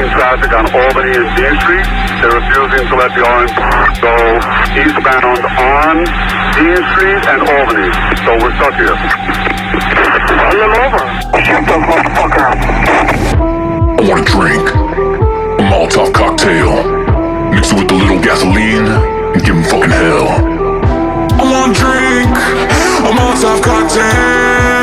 Blocking traffic on Albany and Dean Street. They're refusing to let the orange go eastbound on Dean Street and Albany. So we're stuck here. Run them over. Shoot those motherfuckers. I want a drink. A Molotov cocktail. Mix it with a little gasoline and give him fucking hell. I want a drink. A Molotov cocktail.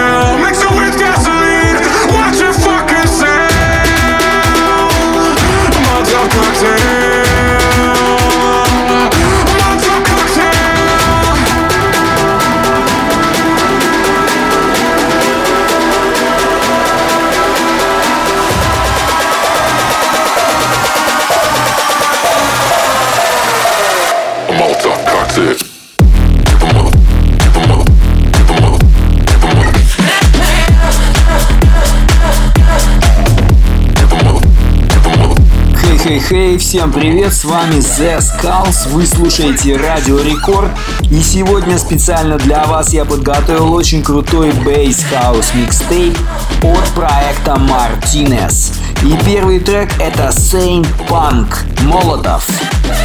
Хей-хей-хей, всем привет, с вами The Skulls, вы слушаете Радио Рекорд и сегодня специально для вас я подготовил очень крутой бейс хаус микстейп от проекта Martinez. И первый трек это Saint Punk Молотов. Break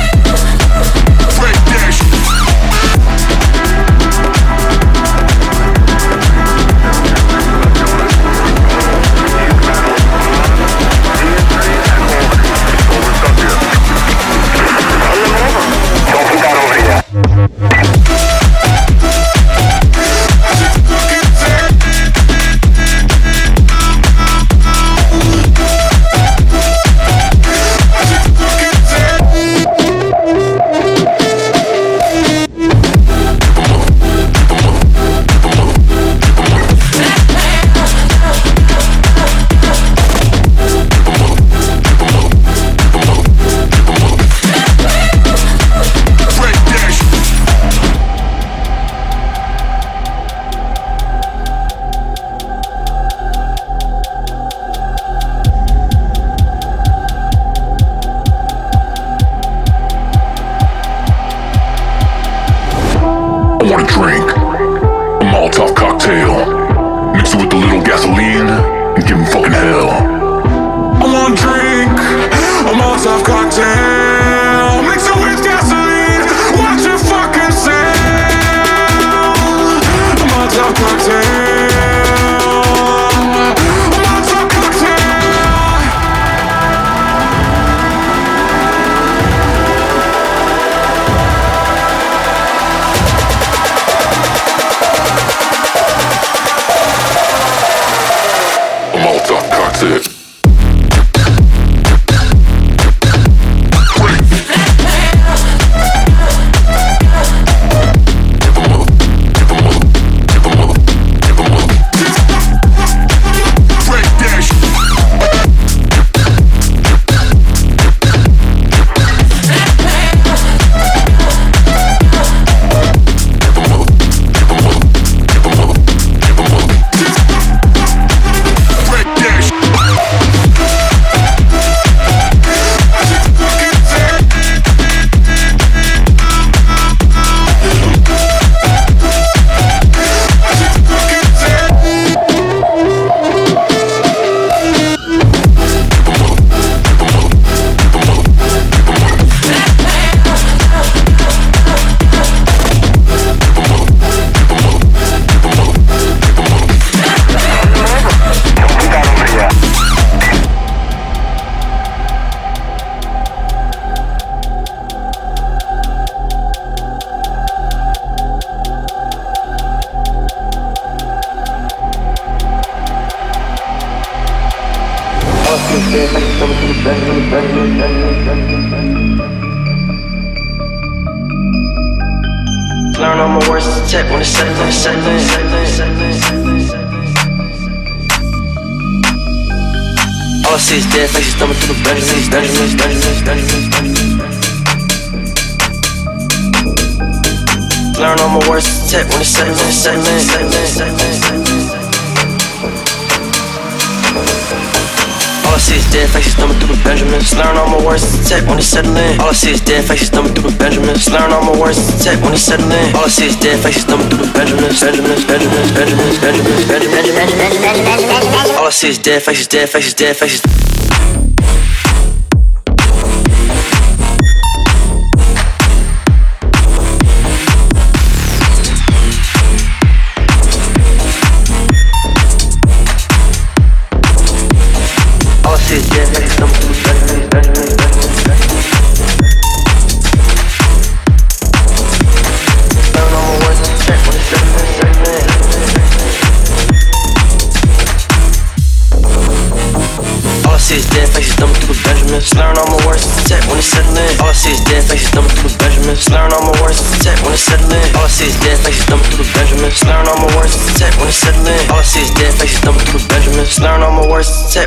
settling. All I see is dead faces thumbing through the Benjamins. Learn all my words to tech when it's settling. All I see is dead faces thumbing through the Benjamins. Benjamins, Benjamins, Benjamins, Benjamins, Benjamins, Benjamins. All I see is dead faces, dead faces, dead faces.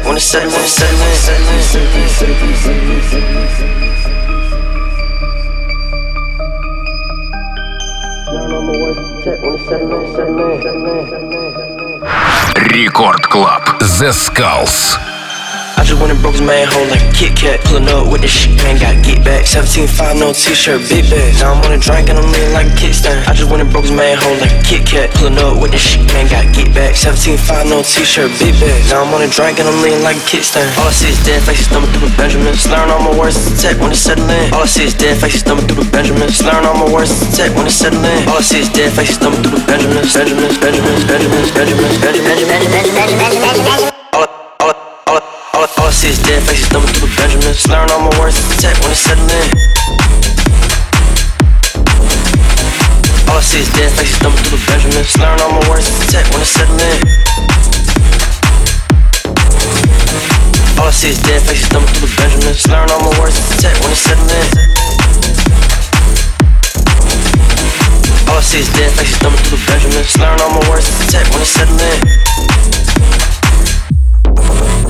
wanna set, set, set, set, set, set, set, set, set, set, Zeskullz just went and broke his man hole like a Kit Kat. Pulling up with the shit, man, gotta get back. 17 5 no t-shirt, big bag. Now I'm on a drink and I'm leaning like a kickstand. I just went and broke his man hole like a Kit Kat. Pulling up with the shit, man, gotta get back. 17 5 no t-shirt, big bag. Now I'm on a drink and I'm leaning like a kickstand. All I see is dead faces thumbing through the Benjamin. Slurring all my words tech when it's settling. All I see is dead faces thumbing through the Benjamin. Slurring all my words tech when it's settling. All I see is dead faces thumbing through the Benjamin. Benjamin, Benjamin, Benjamin, Benjamin, Benjamin, Benjamin, Benjamin. All I see is dead face, faces thumbing through the Benjamins. Learn all my words to tech when it's settling. All I see is dead faces thumbing through the Benjamins. Learn all my words to tech when it's settling. All I see is dead faces thumbing through the Benjamins. Learn all my words to tech when it's settling. All I see is dead faces thumbing through the Benjamins. Learn all my words to tech when it's settling.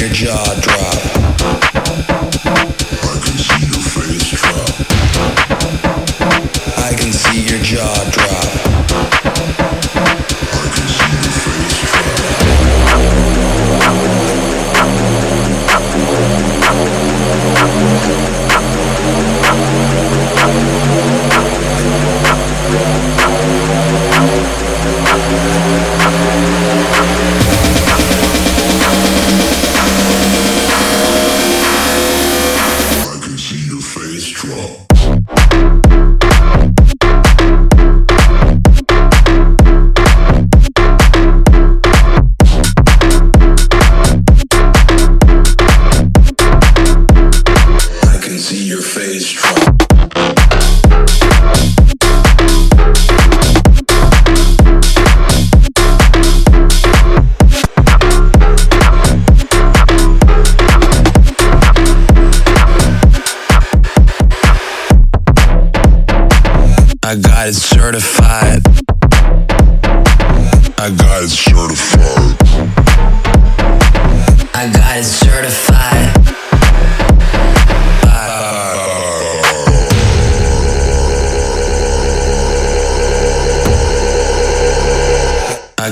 your jaw drop.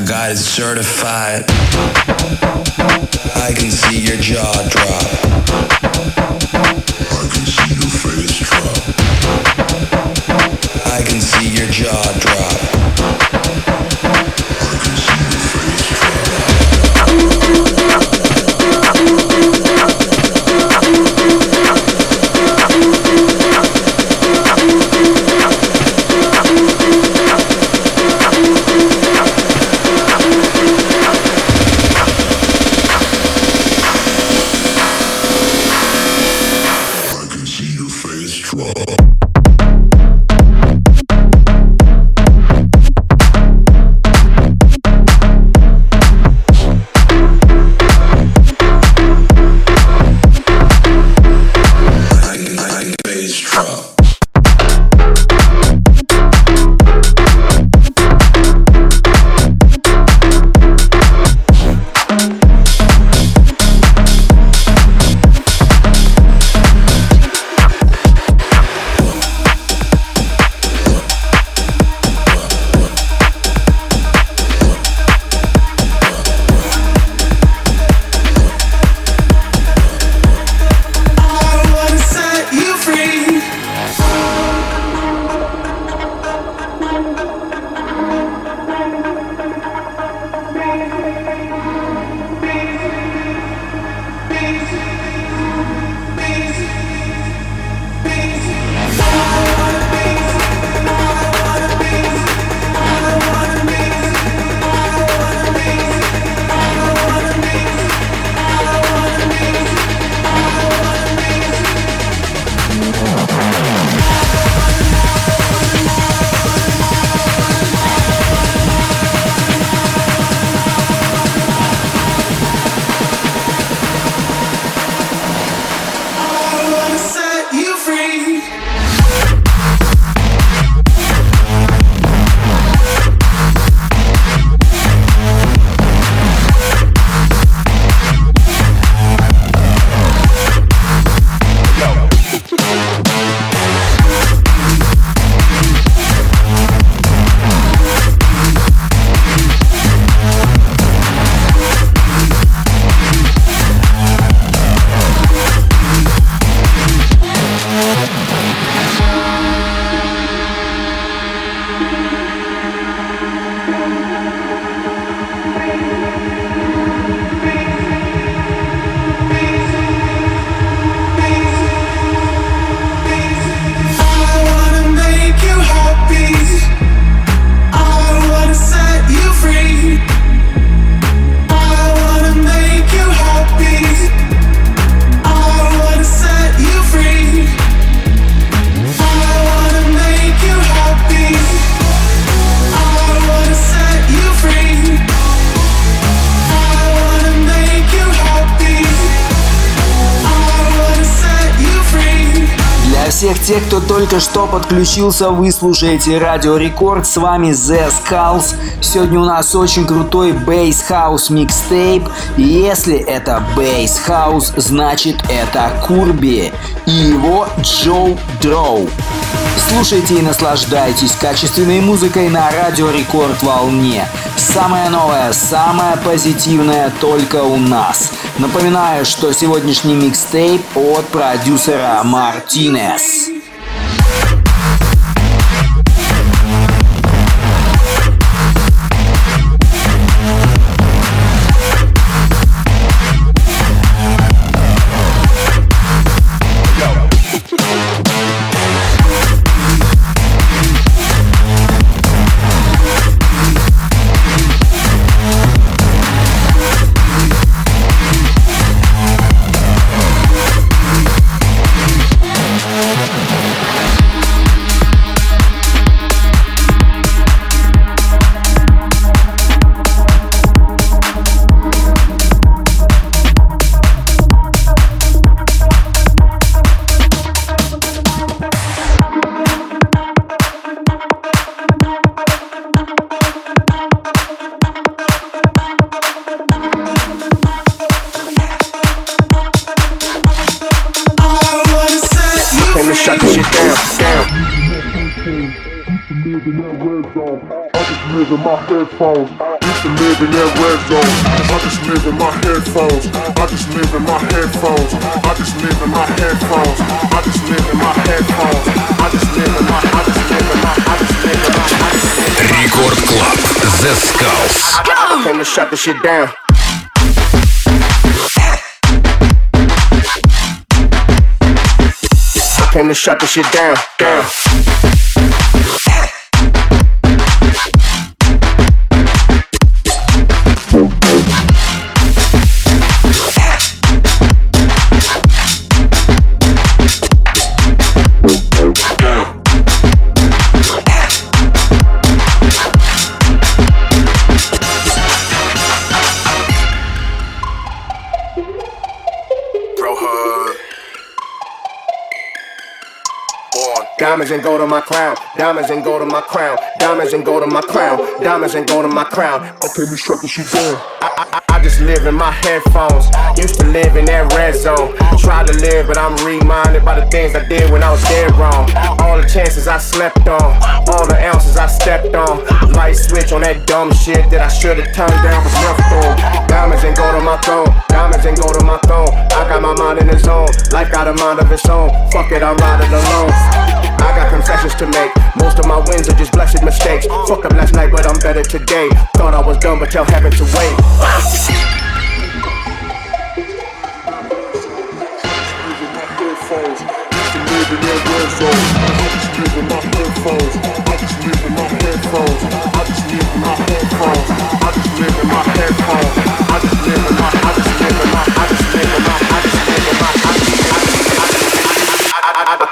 Got it certified. I can see your jaw drop. I can see your face drop. I can see your jaw drop. Подключился, вы слушаете Радио Рекорд, с вами The Skulls. Сегодня у нас очень крутой Bass House микстейп. Если это Bass House, значит это Курби и его Джоу Дроу. Слушайте и наслаждайтесь качественной музыкой на Радио Рекорд волне. Самое новое, самое позитивное только у нас. Напоминаю, что сегодняшний микстейп от продюсера Мартинес. Shut the shit down. I came to shut the shit down, down. Diamonds and gold on my crown. Diamonds and gold on my crown. Diamonds and gold on my crown. Diamonds and gold on my crown. Okay, me shut the down. I, I, I just live in my headphones. Used to live in that red zone. Tried to live, but I'm reminded by the things I did when I was dead wrong. All the chances I slept on. All the ounces I stepped on. Light switch on that dumb shit that I should've turned down was left on. Diamonds and gold on my throne. Diamonds and gold on my throne. I got my mind in the zone. Life got a mind of its own. Fuck it, I'm riding alone. I got confessions to make. Most of my wins are just blessed mistakes. Fucked up last night, but I'm better today. Thought I was done, but tell heaven to wait. I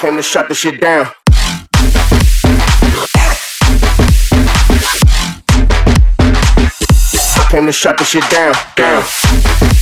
came to shut the shit down. Came to shut the shit down, down.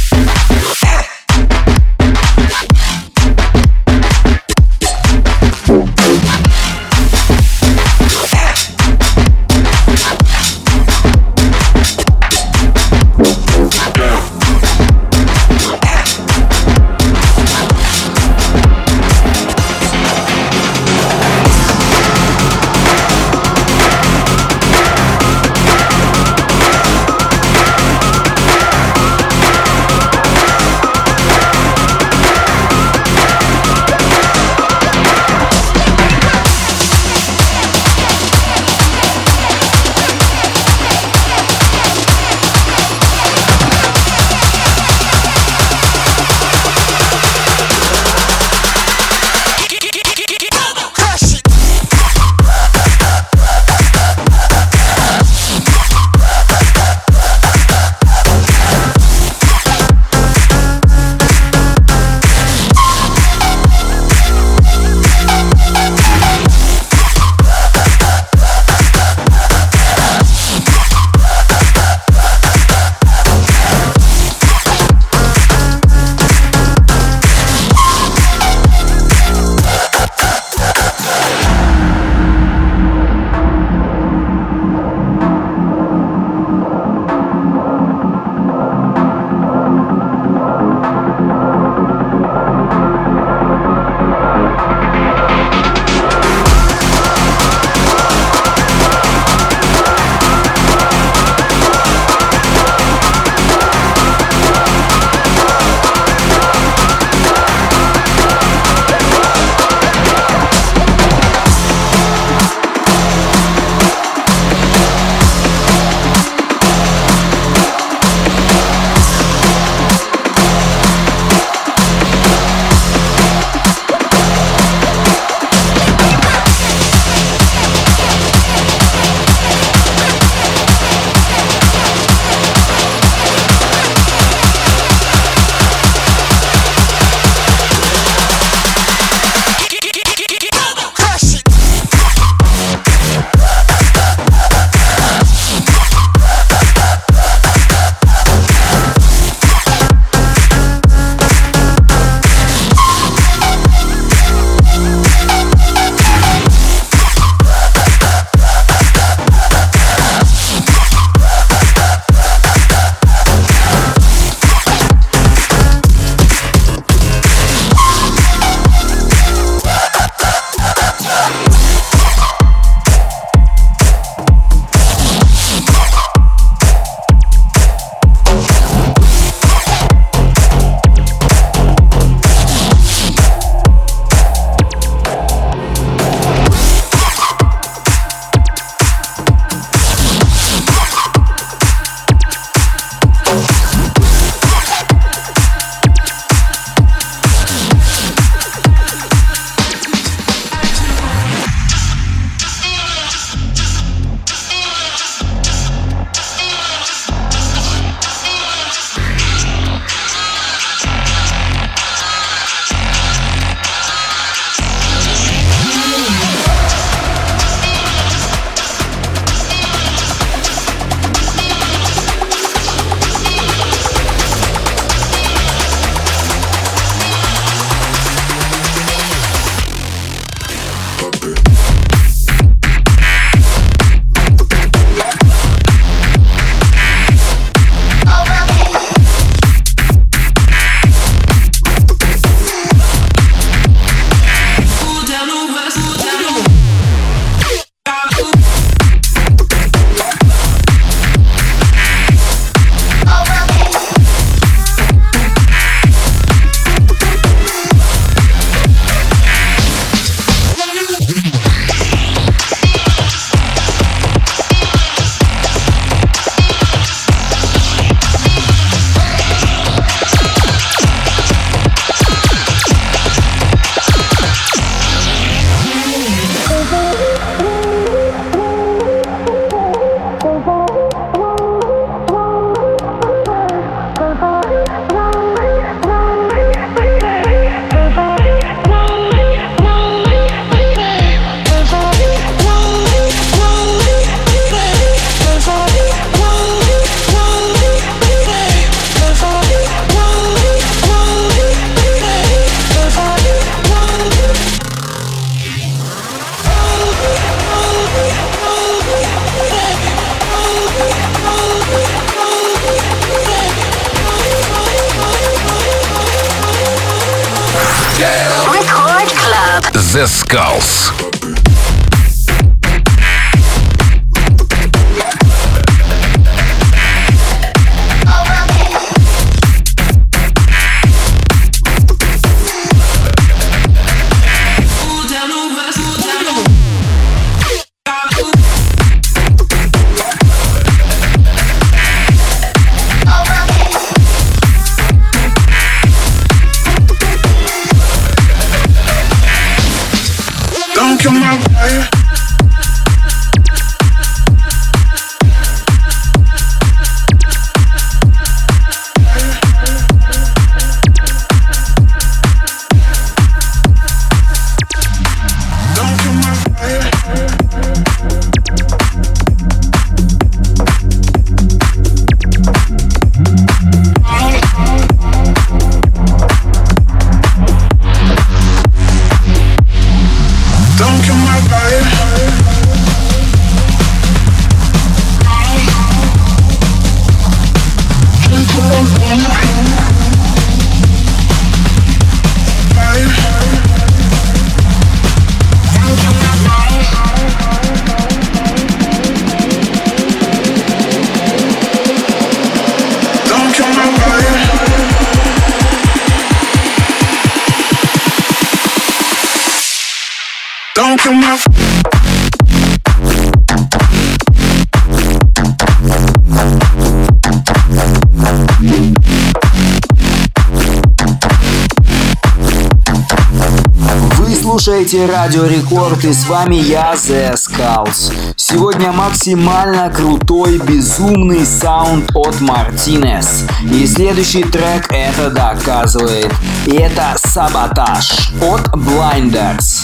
Слушаете Радио Рекорд и с вами я, The Skulls. Сегодня максимально крутой, безумный саунд от Мартинес. И следующий трек это доказывает. И это Саботаж от Blinders.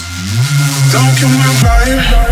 Don't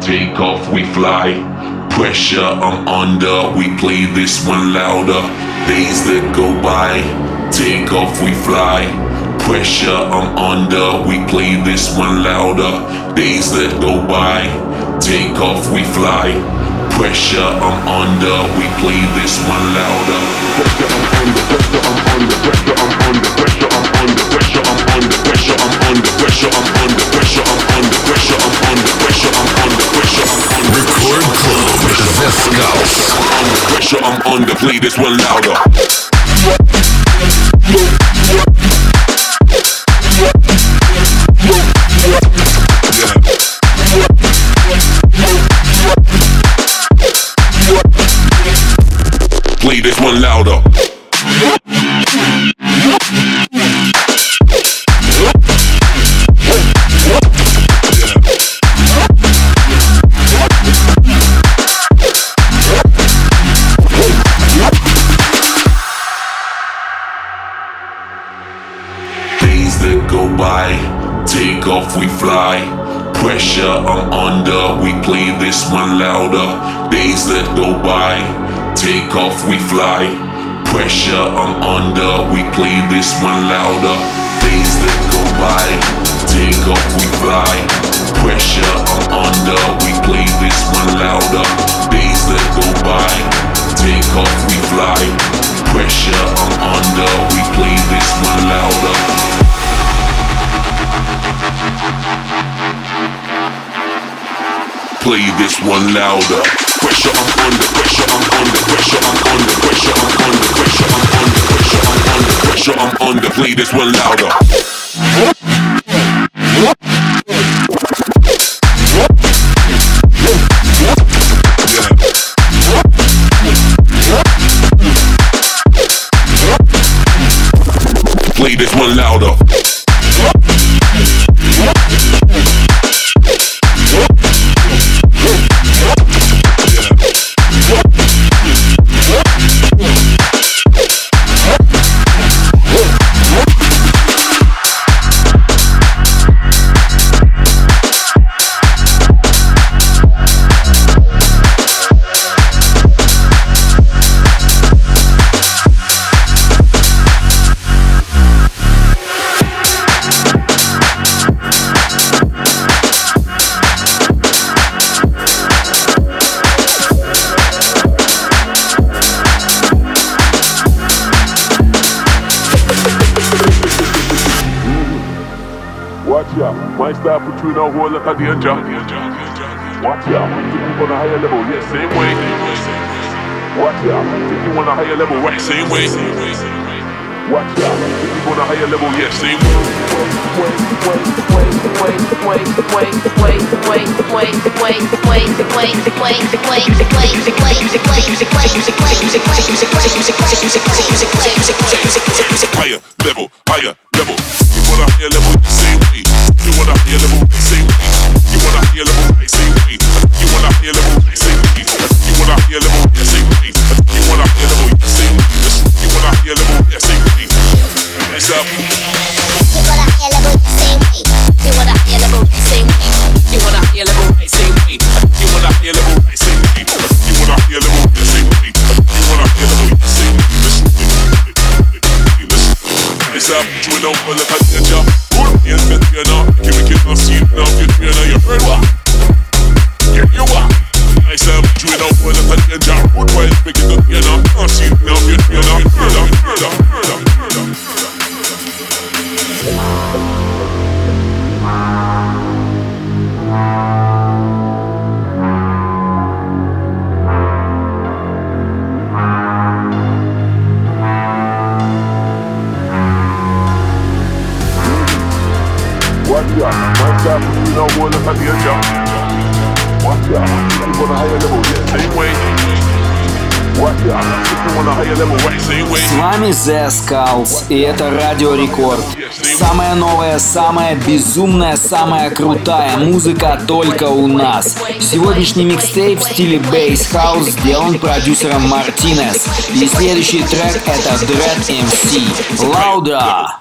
take off, we fly. Pressure, I'm under, we play this one louder. Days that go by, take off, we fly. Pressure, I'm under, we play this one louder. Days that go by, take off, we fly. Pressure, I'm under, we play this one louder. Pressure, I'm under, pressure, I'm under, pressure, I'm under, pressure, play this one louder. Off, we fly. Pressure, I'm under, we play this one louder. Days that go by, take off, we fly. Pressure, I'm under, we play this one louder. Days that Play this one louder. Pressure, I'm under, pressure, I'm under, pressure, I'm under, pressure, I'm under, pressure, I'm under, pressure, I'm under, pressure, I'm under. Play this one louder. You in a danger. Watch out, take you on a higher level, yeah, same way. Watch out, take you on a higher level, right, same way. Watch out, take you on a higher level, yeah, same Higher couple of Skulls, и это Радио Рекорд. Самая новая, самая безумная, самая крутая музыка только у нас. Сегодняшний микстейп в стиле Bass House сделан продюсером Мартинес. И следующий трек это Dread MC. Louder!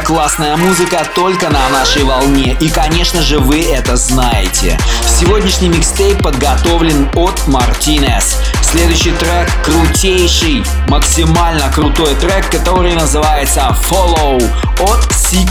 Классная музыка только на нашей волне. И, конечно же, вы это знаете. Сегодняшний микстейп подготовлен от Мартинес. Следующий трек крутейший, максимально крутой трек, который называется Follow от Sick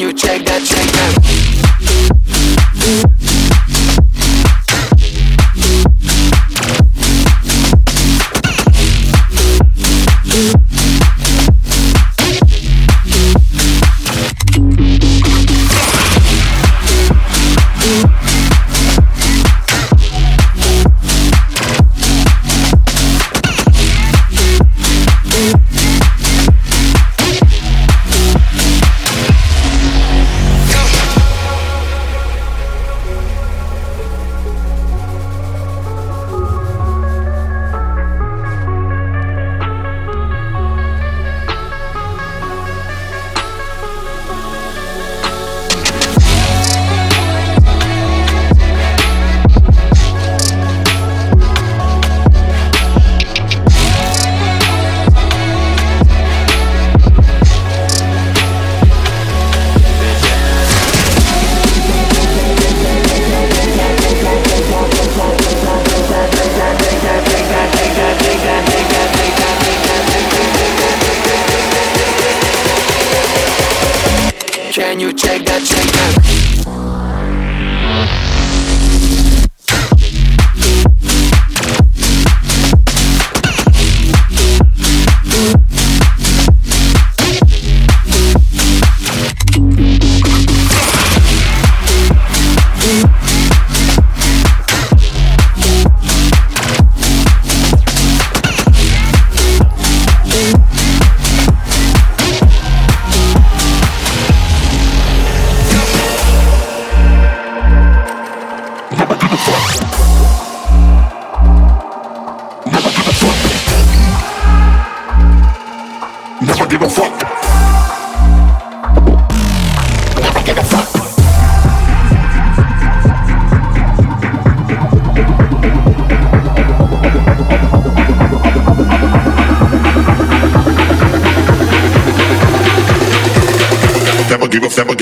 you check that, check that.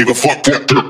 the fuck that.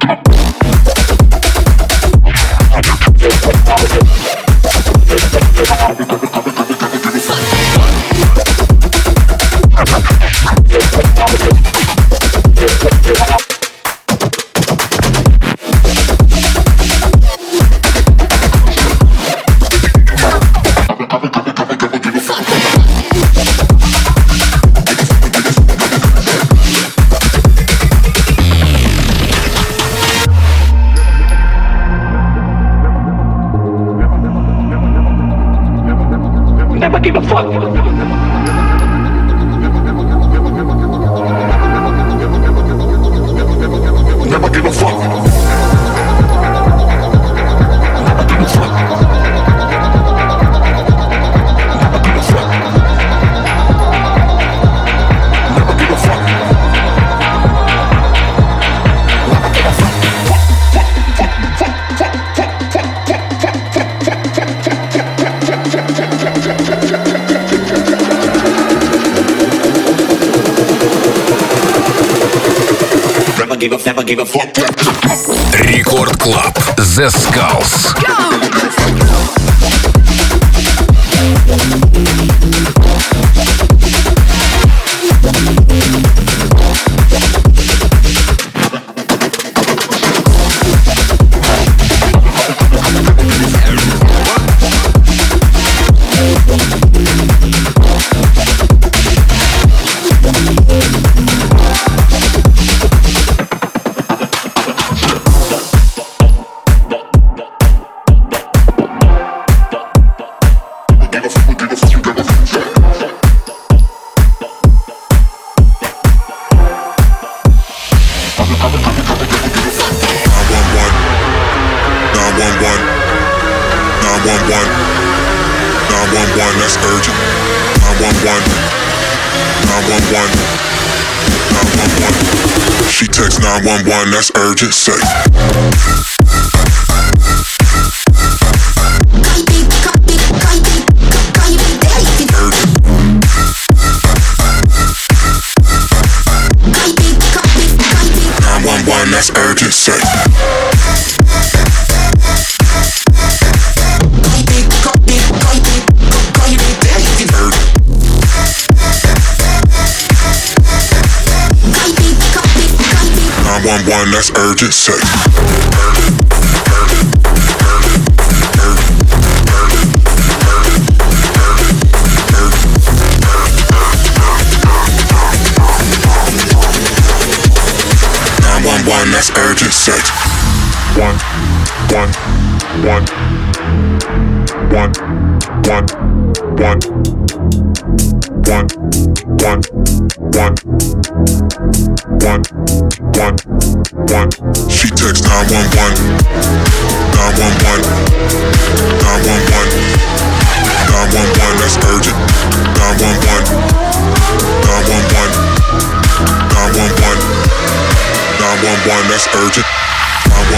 never give a fuck. Record Club Zeskullz.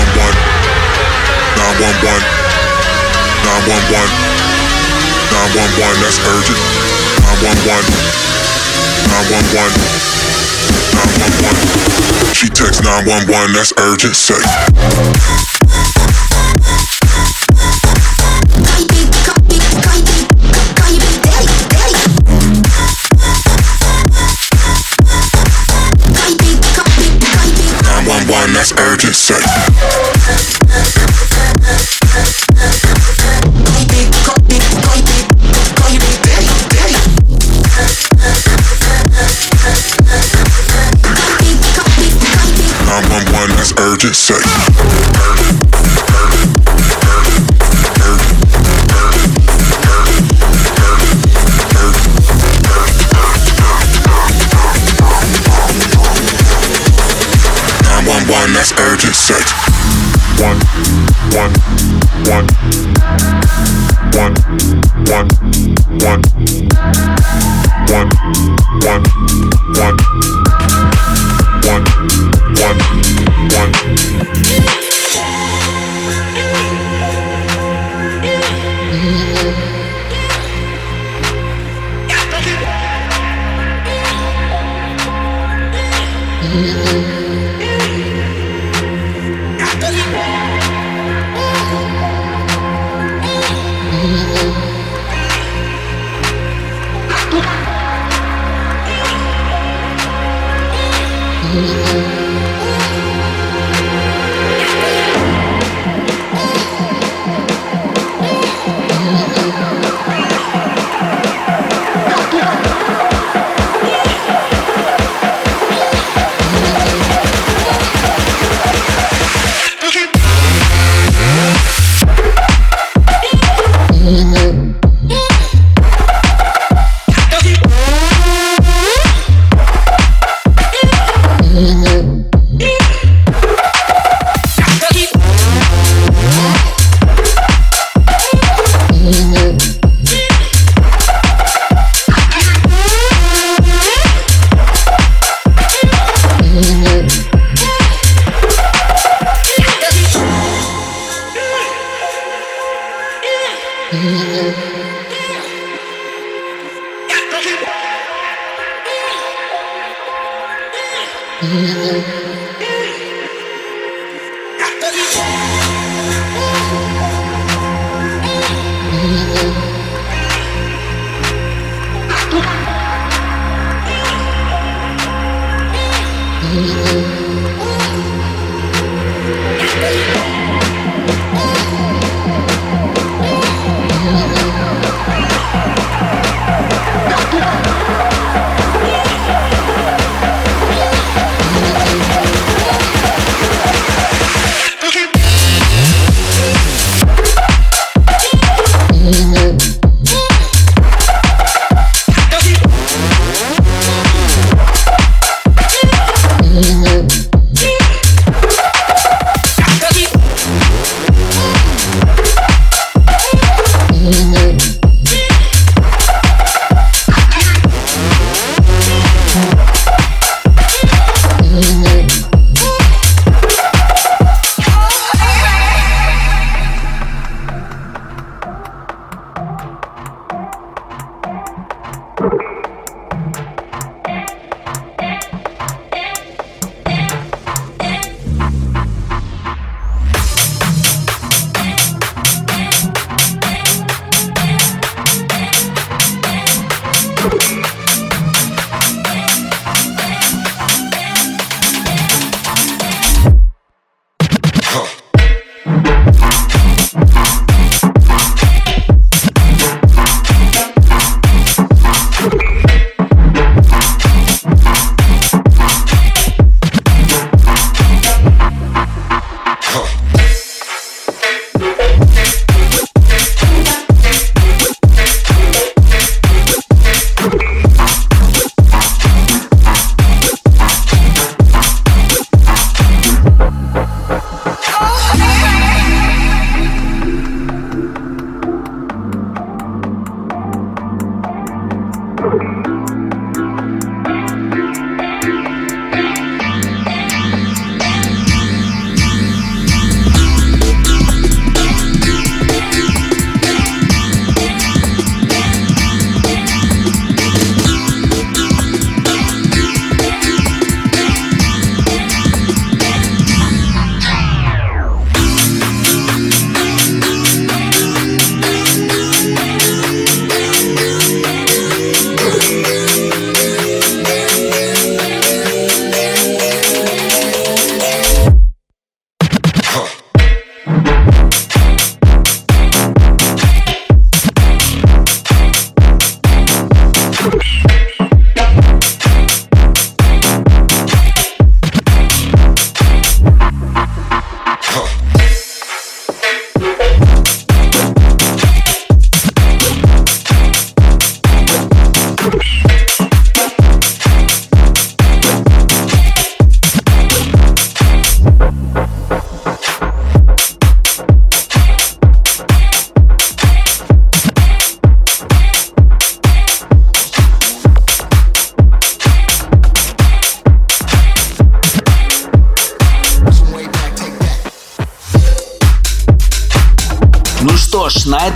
911. 911. 911. 911, that's urgent. 911. 911. She texts 911, that's urgent safe. Urgent say. That's urgent sex. One, one, one,